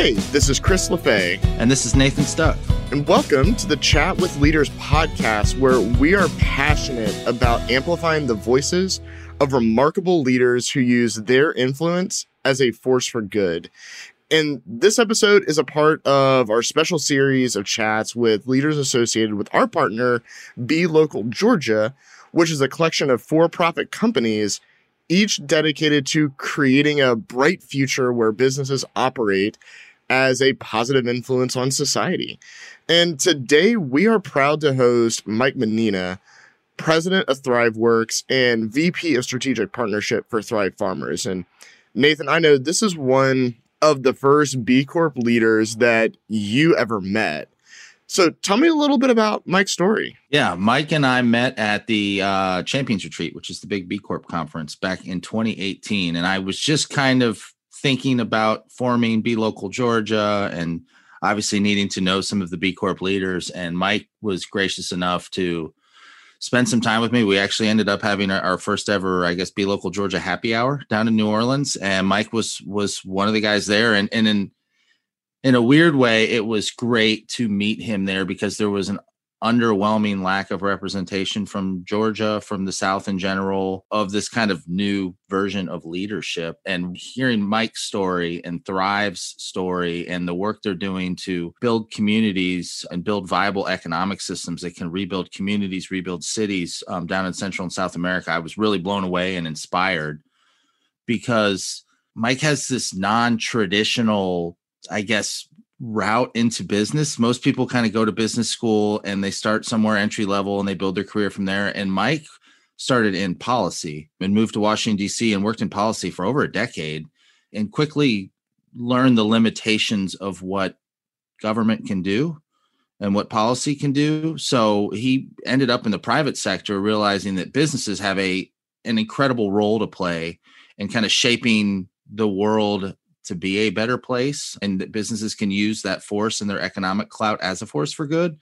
Hey, this is Chris LaFay. And this is Nathan Stuck. And welcome to the Chat with Leaders podcast, where we are passionate about amplifying the voices of remarkable leaders who use their influence as a force for good. And this episode is a part of our special series of chats with leaders associated with our partner, B Local Georgia, which is a collection of for profit companies each dedicated to creating a bright future where businesses operate as a positive influence on society. And today we are proud to host Mike Mannina, president of ThriveWorx and VP of Strategic Partnership for Thrive Farmers. And Nathan, I know this is one of the first B Corp leaders that you ever met. So tell me a little bit about Mike's story. Yeah, Mike and I met at the uh, Champions Retreat, which is the big B Corp conference back in 2018. And I was just kind of thinking about forming B Local Georgia and obviously needing to know some of the B Corp leaders. And Mike was gracious enough to spend some time with me. We actually ended up having our, first ever, I guess, B Local Georgia happy hour down in New Orleans. And Mike was was one of the guys there. And and in in a weird way, it was great to meet him there because there was an underwhelming lack of representation from Georgia, from the South in general, of this kind of new version of leadership. And hearing Mike's story and Thrive's story and the work they're doing to build communities and build viable economic systems that can rebuild communities, rebuild cities um, down in Central and South America, I was really blown away and inspired because Mike has this non traditional I guess, route into business. Most people kind of go to business school and they start somewhere entry level and they build their career from there. And Mike started in policy and moved to Washington, D.C., and worked in policy for over a decade and quickly learned the limitations of what government can do and what policy can do. So he ended up in the private sector, realizing that businesses have a an incredible role to play in kind of shaping the world to be a better place and that businesses can use that force and their economic clout as a force for good.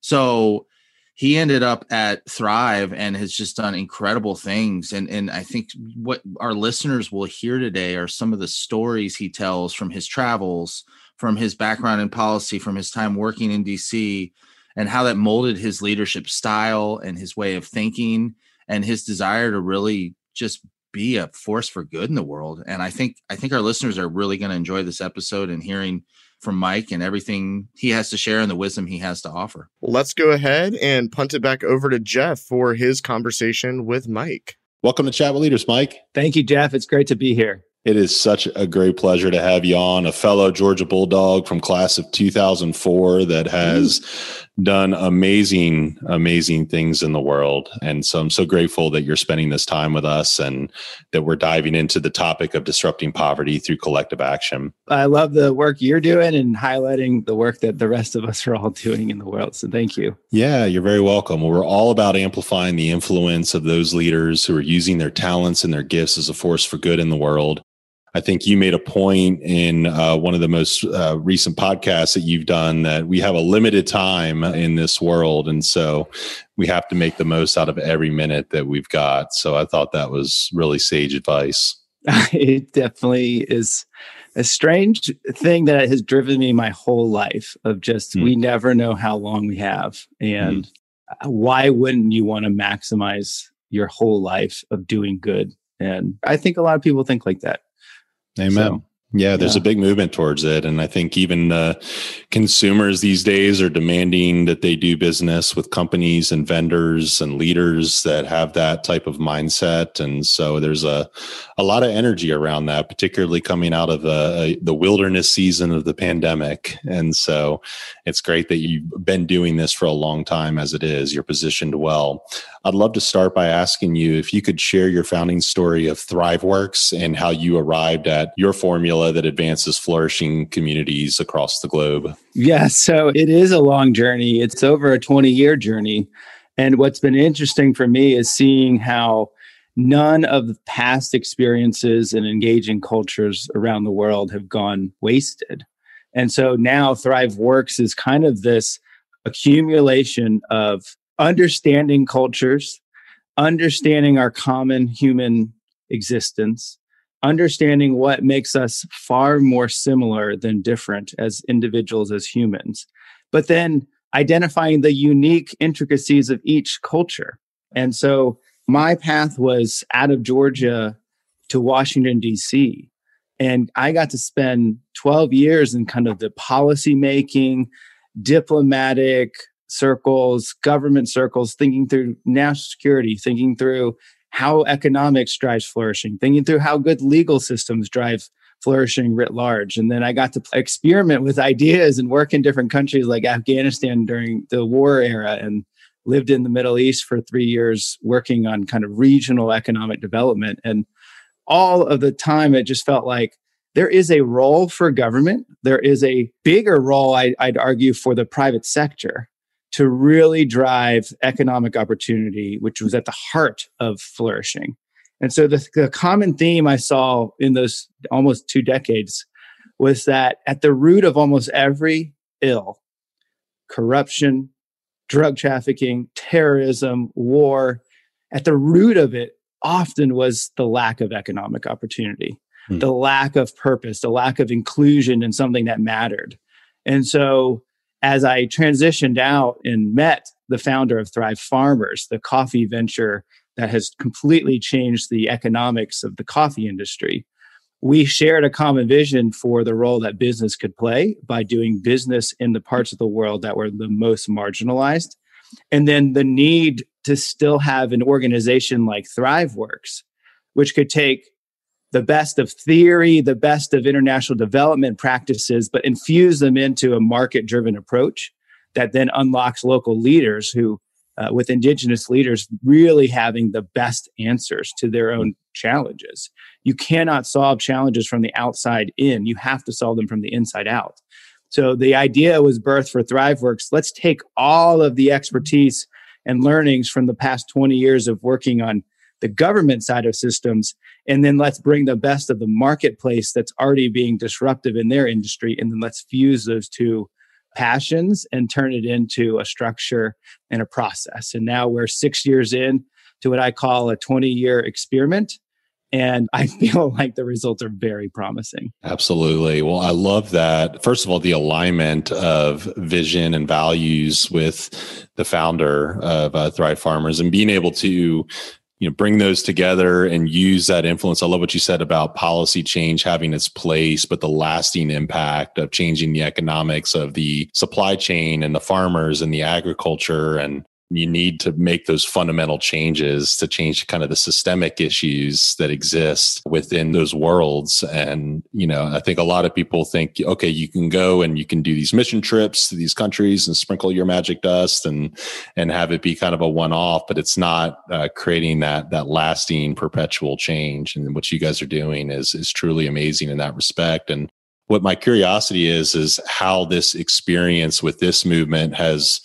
So he ended up at Thrive and has just done incredible things. And and I think what our listeners will hear today are some of the stories he tells from his travels, from his background in policy, from his time working in DC, and how that molded his leadership style and his way of thinking and his desire to really just be a force for good in the world. And I think I think our listeners are really going to enjoy this episode and hearing from Mike and everything he has to share and the wisdom he has to offer. Let's go ahead and punt it back over to Jeff for his conversation with Mike. Welcome to Chat with Leaders, Mike. Thank you, Jeff. It's great to be here. It is such a great pleasure to have you on, a fellow Georgia Bulldog from class of 2004 that has done amazing, amazing things in the world. And so I'm so grateful that you're spending this time with us and that we're diving into the topic of disrupting poverty through collective action. I love the work you're doing and highlighting the work that the rest of us are all doing in the world. So thank you. Yeah, you're very welcome. Well, we're all about amplifying the influence of those leaders who are using their talents and their gifts as a force for good in the world. I think you made a point in uh, one of the most uh, recent podcasts that you've done that we have a limited time in this world. And so we have to make the most out of every minute that we've got. So I thought that was really sage advice. it definitely is a strange thing that has driven me my whole life of just mm. we never know how long we have. And mm. why wouldn't you want to maximize your whole life of doing good? And I think a lot of people think like that. Amen. So, yeah, there's yeah. a big movement towards it. And I think even uh, consumers these days are demanding that they do business with companies and vendors and leaders that have that type of mindset. And so there's a, a lot of energy around that, particularly coming out of uh, the wilderness season of the pandemic. And so it's great that you've been doing this for a long time as it is. You're positioned well. I'd love to start by asking you if you could share your founding story of ThriveWorx and how you arrived at your formula that advances flourishing communities across the globe. Yeah, so it is a long journey. It's over a 20 year journey. And what's been interesting for me is seeing how none of the past experiences and engaging cultures around the world have gone wasted. And so now ThriveWorx is kind of this accumulation of understanding cultures, understanding our common human existence, understanding what makes us far more similar than different as individuals, as humans, but then identifying the unique intricacies of each culture. And so my path was out of Georgia to Washington, D.C. And I got to spend 12 years in kind of the policy making, diplomatic circles, government circles, thinking through national security, thinking through how economics drives flourishing, thinking through how good legal systems drive flourishing writ large. And then I got to experiment with ideas and work in different countries like Afghanistan during the war era and lived in the Middle East for three years working on kind of regional economic development. And all of the time, it just felt like there is a role for government. There is a bigger role, I, would argue, for the private sector to really drive economic opportunity, which was at the heart of flourishing. And so the, the common theme I saw in those almost two decades was that at the root of almost every ill, corruption, drug trafficking, terrorism, war, at the root of it often was the lack of economic opportunity, hmm. the lack of purpose, the lack of inclusion in something that mattered. And so as I transitioned out and met the founder of Thrive Farmers, the coffee venture that has completely changed the economics of the coffee industry, we shared a common vision for the role that business could play by doing business in the parts of the world that were the most marginalized. And then the need to still have an organization like ThriveWorx, which could take the best of theory, the best of international development practices, but infuse them into a market driven approach that then unlocks local leaders who, uh, with indigenous leaders, really having the best answers to their own challenges. You cannot solve challenges from the outside in, you have to solve them from the inside out. So the idea was birthed for ThriveWorx. Let's take all of the expertise and learnings from the past 20 years of working on the government side of systems and then let's bring the best of the marketplace that's already being disruptive in their industry and then let's fuse those two passions and turn it into a structure and a process and now we're six years in to what i call a 20 year experiment and I feel like the results are very promising. Absolutely. Well, I love that. First of all, the alignment of vision and values with the founder of uh, Thrive Farmers and being able to you know bring those together and use that influence. I love what you said about policy change having its place but the lasting impact of changing the economics of the supply chain and the farmers and the agriculture and you need to make those fundamental changes to change kind of the systemic issues that exist within those worlds. And you know i think a lot of people think okay you can go and you can do these mission trips to these countries and sprinkle your magic dust and and have it be kind of a one off but it's not uh, creating that that lasting perpetual change. And what you guys are doing is is truly amazing in that respect. And what my curiosity is is how this experience with this movement has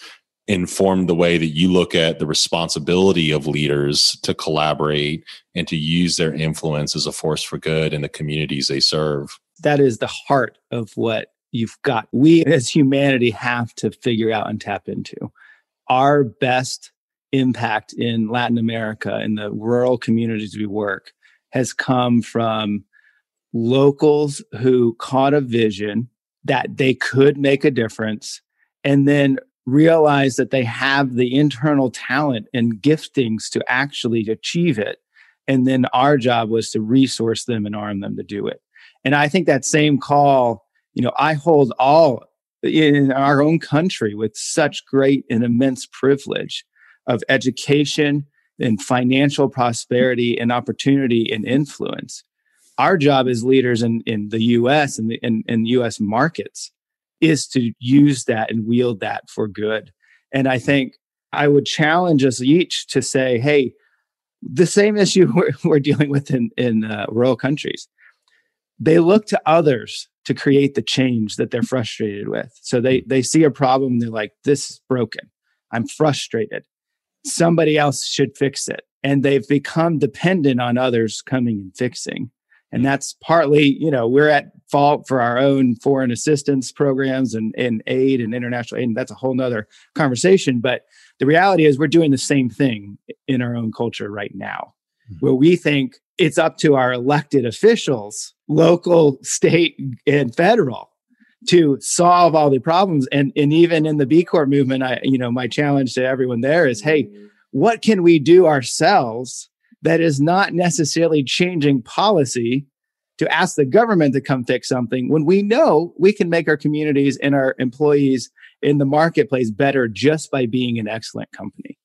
informed the way that you look at the responsibility of leaders to collaborate and to use their influence as a force for good in the communities they serve. That is the heart of what you've got. We as humanity have to figure out and tap into. Our best impact in Latin America, in the rural communities we work, has come from locals who caught a vision that they could make a difference and then realize that they have the internal talent and giftings to actually achieve it. And then our job was to resource them and arm them to do it. And I think that same call, you know, I hold all in our own country with such great and immense privilege of education and financial prosperity and opportunity and influence. Our job as leaders in, in the US and the in, in US markets is to use that and wield that for good. And I think I would challenge us each to say, hey, the same issue we're, we're dealing with in, in uh, rural countries, they look to others to create the change that they're frustrated with. So they, they see a problem and they're like, this is broken. I'm frustrated. Somebody else should fix it. And they've become dependent on others coming and fixing. And that's partly, you know, we're at fault for our own foreign assistance programs and, and aid and international aid. And that's a whole nother conversation. But the reality is we're doing the same thing in our own culture right now. Mm-hmm. where we think it's up to our elected officials, local, state, and federal to solve all the problems. And, and even in the B Corp movement, I, you know, my challenge to everyone there is, hey, mm-hmm. what can we do ourselves that is not necessarily changing policy to ask the government to come fix something when we know we can make our communities and our employees in the marketplace better just by being an excellent company.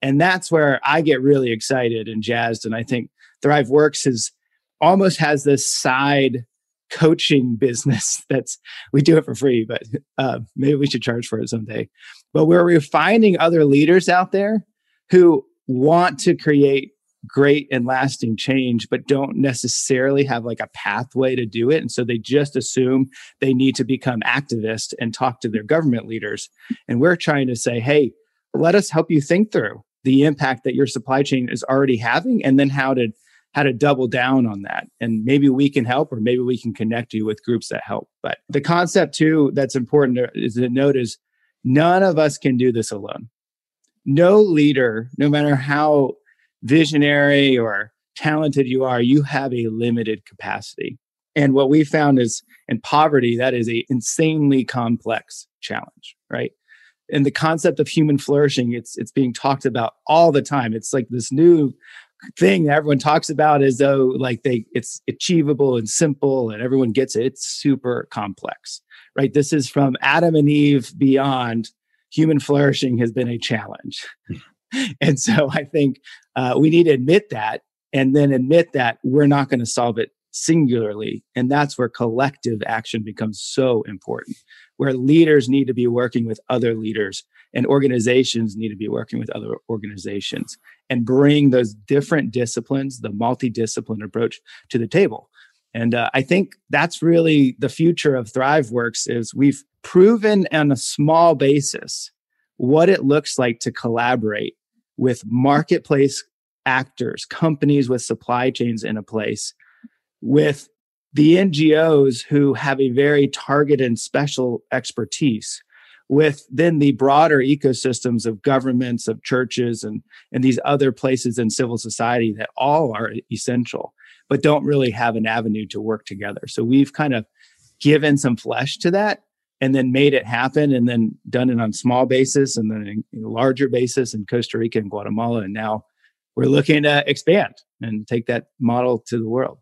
And that's where I get really excited and jazzed. And I think ThriveWorx is almost has this side coaching business that's we do it for free, but uh, maybe we should charge for it someday. But where we're finding other leaders out there who want to create great and lasting change, but don't necessarily have like a pathway to do it. And so they just assume they need to become activists and talk to their government leaders. And we're trying to say, hey, let us help you think through the impact that your supply chain is already having and then how to how to double down on that and maybe we can help or maybe we can connect you with groups that help but the concept too that's important is to note is none of us can do this alone no leader no matter how visionary or talented you are you have a limited capacity. And what we found is in poverty that is a insanely complex challenge right? And the concept of human flourishing it's it's being talked about all the time. It's like this new thing that everyone talks about as though like they it's achievable and simple and everyone gets it. It's super complex right? This is from adam and eve beyond. Human flourishing has been a challenge hmm. and so i think uh, we need to admit that and then admit that we're not going to solve it singularly and that's where collective action becomes so important where leaders need to be working with other leaders and organizations need to be working with other organizations and bring those different disciplines, the multidiscipline approach to the table. And uh, I think that's really the future of ThriveWorx is we've proven on a small basis what it looks like to collaborate with marketplace actors, companies with supply chains in a place, with the NGOs who have a very targeted and special expertise with then the broader ecosystems of governments, of churches, and, and these other places in civil society that all are essential, but don't really have an avenue to work together. So we've kind of given some flesh to that and then made it happen and then done it on small basis and then in larger basis in Costa Rica and Guatemala. And now we're looking to expand and take that model to the world.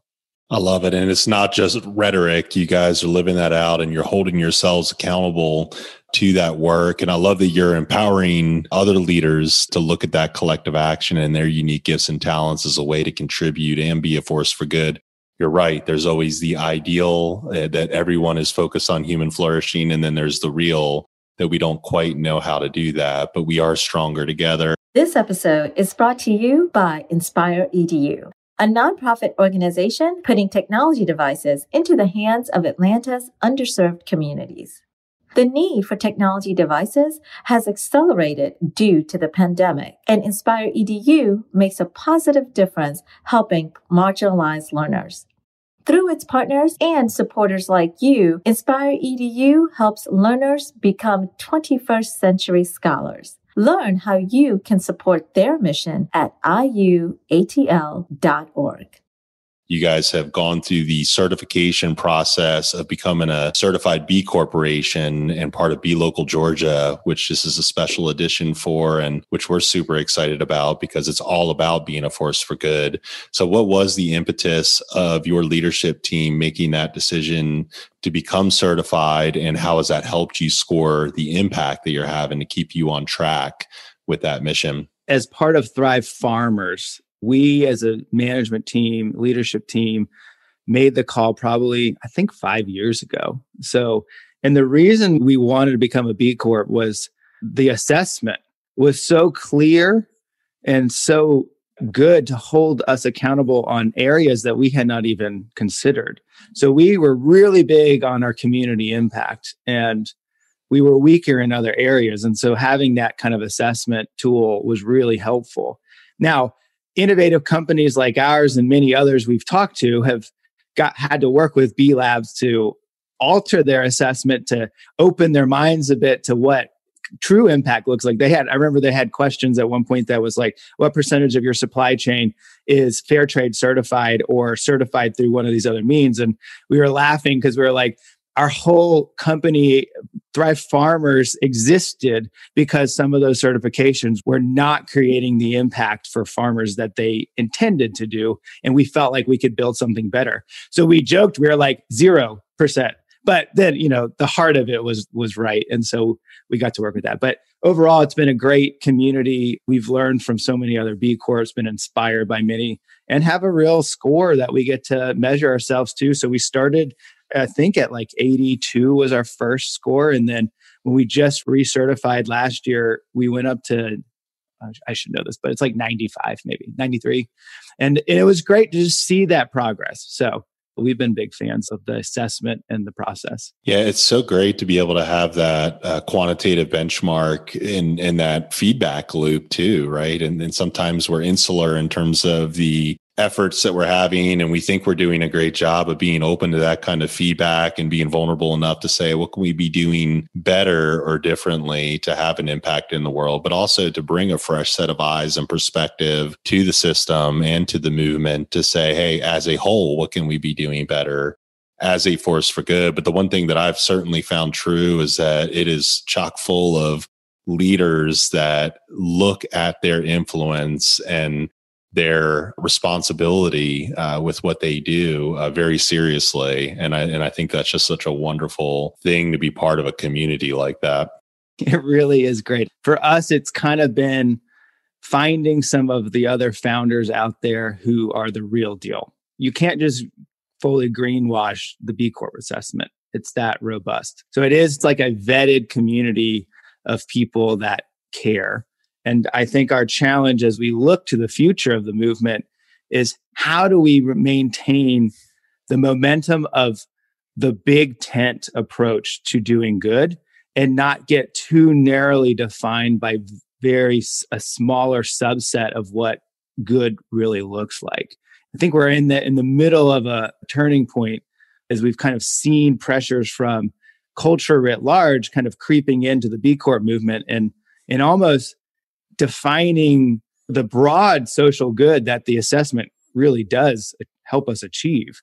I love it. And it's not just rhetoric. You guys are living that out and you're holding yourselves accountable to that work. And I love that you're empowering other leaders to look at that collective action and their unique gifts and talents as a way to contribute and be a force for good. You're right. There's always the ideal uh, that everyone is focused on human flourishing. And then there's the real that we don't quite know how to do that, but we are stronger together. This episode is brought to you by Inspire EDU a nonprofit organization putting technology devices into the hands of Atlanta's underserved communities. The need for technology devices has accelerated due to the pandemic, and Inspire EDU makes a positive difference helping marginalized learners. Through its partners and supporters like you, Inspire EDU helps learners become 21st century scholars. Learn how you can support their mission at iuatl.org you guys have gone through the certification process of becoming a certified B corporation and part of B Local Georgia, which this is a special edition for, and which we're super excited about because it's all about being a force for good. So, what was the impetus of your leadership team making that decision to become certified, and how has that helped you score the impact that you're having to keep you on track with that mission? As part of Thrive Farmers, we as a management team, leadership team, made the call probably, I think, five years ago. So, and the reason we wanted to become a B Corp was the assessment was so clear and so good to hold us accountable on areas that we had not even considered. So we were really big on our community impact and we were weaker in other areas. And so having that kind of assessment tool was really helpful. Now, innovative companies like ours and many others we've talked to have got had to work with B Labs to alter their assessment to open their minds a bit to what true impact looks like. They had, I remember they had questions at one point that was like, what percentage of your supply chain is fair trade certified or certified through one of these other means? And we were laughing because we were like, our whole company, Thrive Farmers, existed because some of those certifications were not creating the impact for farmers that they intended to do. And we felt like we could build something better. So we joked, we were like 0%. But then, you know, the heart of it was was right. And so we got to work with that. But overall, it's been a great community. We've learned from so many other B Corps, been inspired by many, and have a real score that we get to measure ourselves to. So we started I think at like 82 was our first score. And then when we just recertified last year, we went up to, I should know this, but it's like 95, maybe 93. And it was great to just see that progress. So we've been big fans of the assessment and the process. Yeah, it's so great to be able to have that uh, quantitative benchmark in in that feedback loop too, right? And sometimes we're insular in terms of the efforts that we're having and we think we're doing a great job of being open to that kind of feedback and being vulnerable enough to say what can we be doing better or differently to have an impact in the world but also to bring a fresh set of eyes and perspective to the system and to the movement to say hey as a whole what can we be doing better as a force for good? But the one thing that I've certainly found true is that it is chock full of leaders that look at their influence and their responsibility uh, with what they do uh, very seriously, and I and I think that's just such a wonderful thing to be part of a community like that. It really is great for us. It's kind of been finding some of the other founders out there who are the real deal. You can't just fully greenwash the B Corp assessment. It's that robust. So it is like a vetted community of people that care and I think our challenge as we look to the future of the movement is how do we maintain the momentum of the big tent approach to doing good and not get too narrowly defined by very a smaller subset of what good really looks like. I think we're in the in the middle of a turning point as we've kind of seen pressures from culture writ large kind of creeping into the B Corp movement and and almost defining the broad social good that the assessment really does help us achieve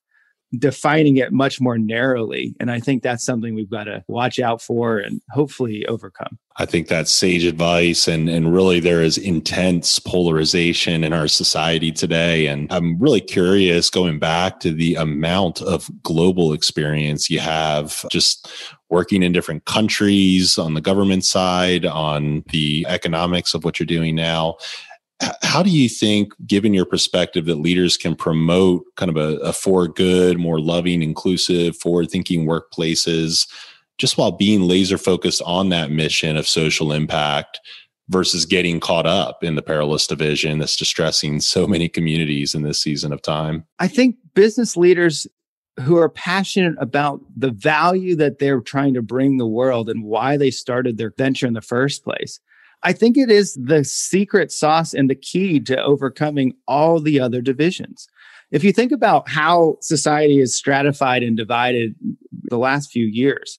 defining it much more narrowly. And i think that's something we've got to watch out for and hopefully overcome. I think that's sage advice and and really there is intense polarization in our society today. And i'm really curious going back to the amount of global experience you have just working in different countries on the government side, on the economics of what you're doing now. How do you think, given your perspective, that leaders can promote kind of a, a for good, more loving, inclusive, forward thinking workplaces, just while being laser focused on that mission of social impact versus getting caught up in the perilous division that's distressing so many communities in this season of time? I think business leaders who are passionate about the value that they're trying to bring the world and why they started their venture in the first place. I think it is the secret sauce and the key to overcoming all the other divisions. If you think about how society is stratified and divided the last few years,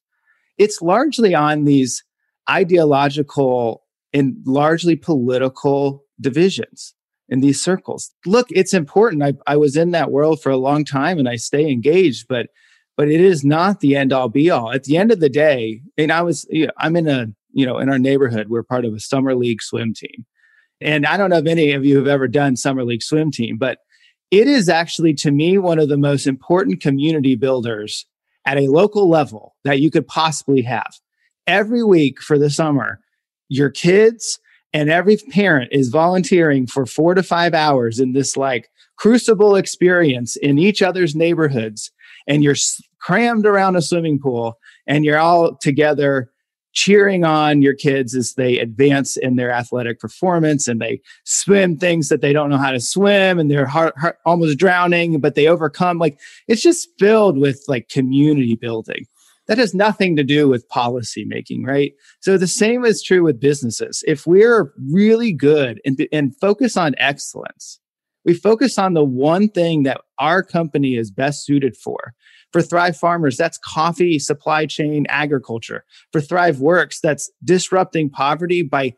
it's largely on these ideological and largely political divisions in these circles. Look, it's important. I, I was in that world for a long time and I stay engaged, but but it is not the end all be all. At the end of the day, and I was you know, I'm in a you know in our neighborhood we're part of a summer league swim team, and I don't know if any of you have ever done summer league swim team, but it is actually to me one of the most important community builders at a local level that you could possibly have. Every week for the summer, your kids and every parent is volunteering for four to five hours in this like crucible experience in each other's neighborhoods. And you're crammed around a swimming pool and you're all together cheering on your kids as they advance in their athletic performance and they swim things that they don't know how to swim and they're heart, heart, almost drowning but they overcome. Like it's just filled with like community building that has nothing to do with policy making, right? So the same is true with businesses. If we're really good and, and focus on excellence, we focus on the one thing that our company is best suited for, For Thrive Farmers, that's coffee, supply chain, agriculture. For ThriveWorx, that's disrupting poverty by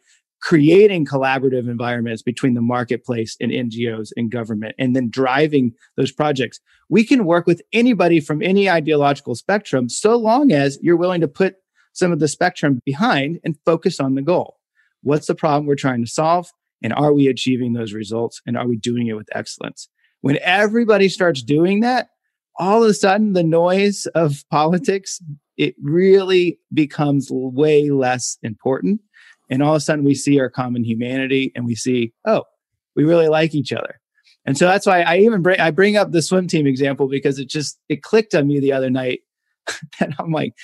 creating collaborative environments between the marketplace and NGOs and government, and then driving those projects. We can work with anybody from any ideological spectrum so long as you're willing to put some of the spectrum behind and focus on the goal. What's the problem we're trying to solve? And are we achieving those results? And are we doing it with excellence? When everybody starts doing that, all of a sudden the noise of politics, it really becomes way less important. And all of a sudden we see our common humanity and we see, oh, we really like each other. And so that's why I even bring I bring up the swim team example because it just it clicked on me the other night. and I'm like,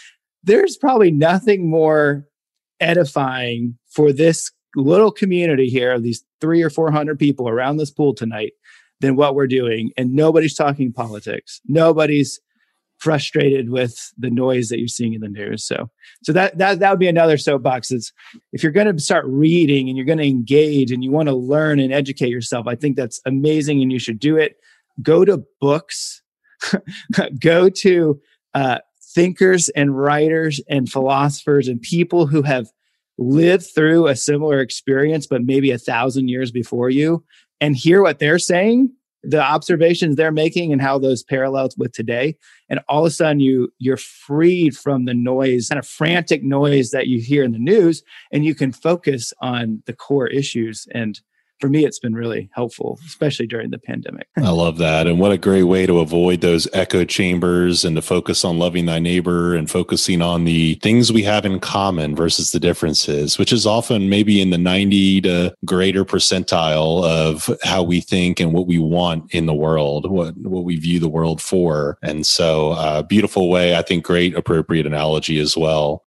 there's probably nothing more edifying for this little community here of these three or four hundred people around this pool tonight than what we're doing. And nobody's talking politics. Nobody's frustrated with the noise that you're seeing in the news. So, so that that that would be another soapbox. Is if you're going to start reading and you're going to engage and you want to learn and educate yourself, I think that's amazing, and you should do it. Go to books. go to uh, thinkers and writers and philosophers and people who have lived through a similar experience, but maybe a thousand years before you, and hear what they're saying, the observations they're making, and how those parallels with today. And all of a sudden, you you're freed from the noise, kind of frantic noise that you hear in the news, and you can focus on the core issues and for me, it's been really helpful, especially during the pandemic. I love that. And what a great way to avoid those echo chambers and to focus on loving thy neighbor and focusing on the things we have in common versus the differences, which is often maybe in the 90 to greater percentile of how we think and what we want in the world, what, what we view the world for. And so, uh, beautiful way, I think, great appropriate analogy as well.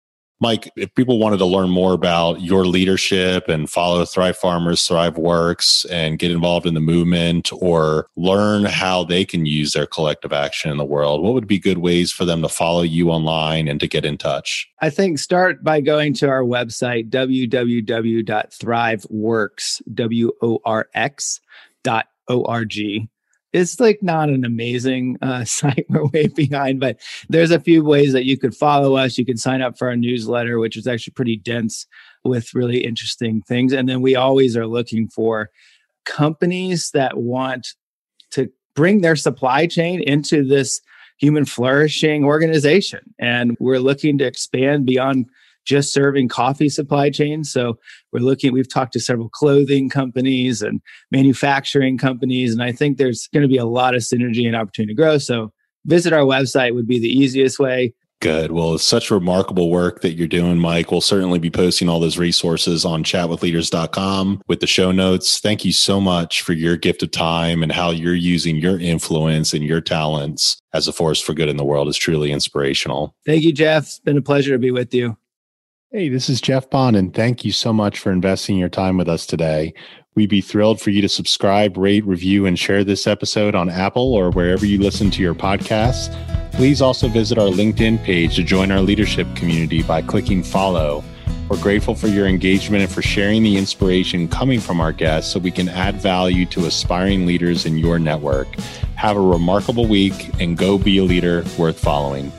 Mike, if people wanted to learn more about your leadership and follow Thrive Farmers, ThriveWorx, and get involved in the movement or learn how they can use their collective action in the world, what would be good ways for them to follow you online and to get in touch? I think start by going to our website, www.thriveworks, W O R X dot O R G it's like not an amazing uh, site. We're way behind, but there's a few ways that you could follow us. You can sign up for our newsletter, which is actually pretty dense with really interesting things. And then we always are looking for companies that want to bring their supply chain into this human flourishing organization. And we're looking to expand beyond just serving coffee supply chains. So we're looking, we've talked to several clothing companies and manufacturing companies. And I think there's going to be a lot of synergy and opportunity to grow. So visit our website would be the easiest way. Good. Well, it's such remarkable work that you're doing, Mike. We'll certainly be posting all those resources on chatwithleaders.com with the show notes. Thank you so much for your gift of time and how you're using your influence and your talents as a force for good in the world is truly inspirational. Thank you, Jeff. It's been a pleasure to be with you. Hey, this is Jeff Bond, and thank you so much for investing your time with us today. We'd be thrilled for you to subscribe, rate, review, and share this episode on Apple or wherever you listen to your podcasts. Please also visit our LinkedIn page to join our leadership community by clicking follow. We're grateful for your engagement and for sharing the inspiration coming from our guests so we can add value to aspiring leaders in your network. Have a remarkable week and go be a leader worth following.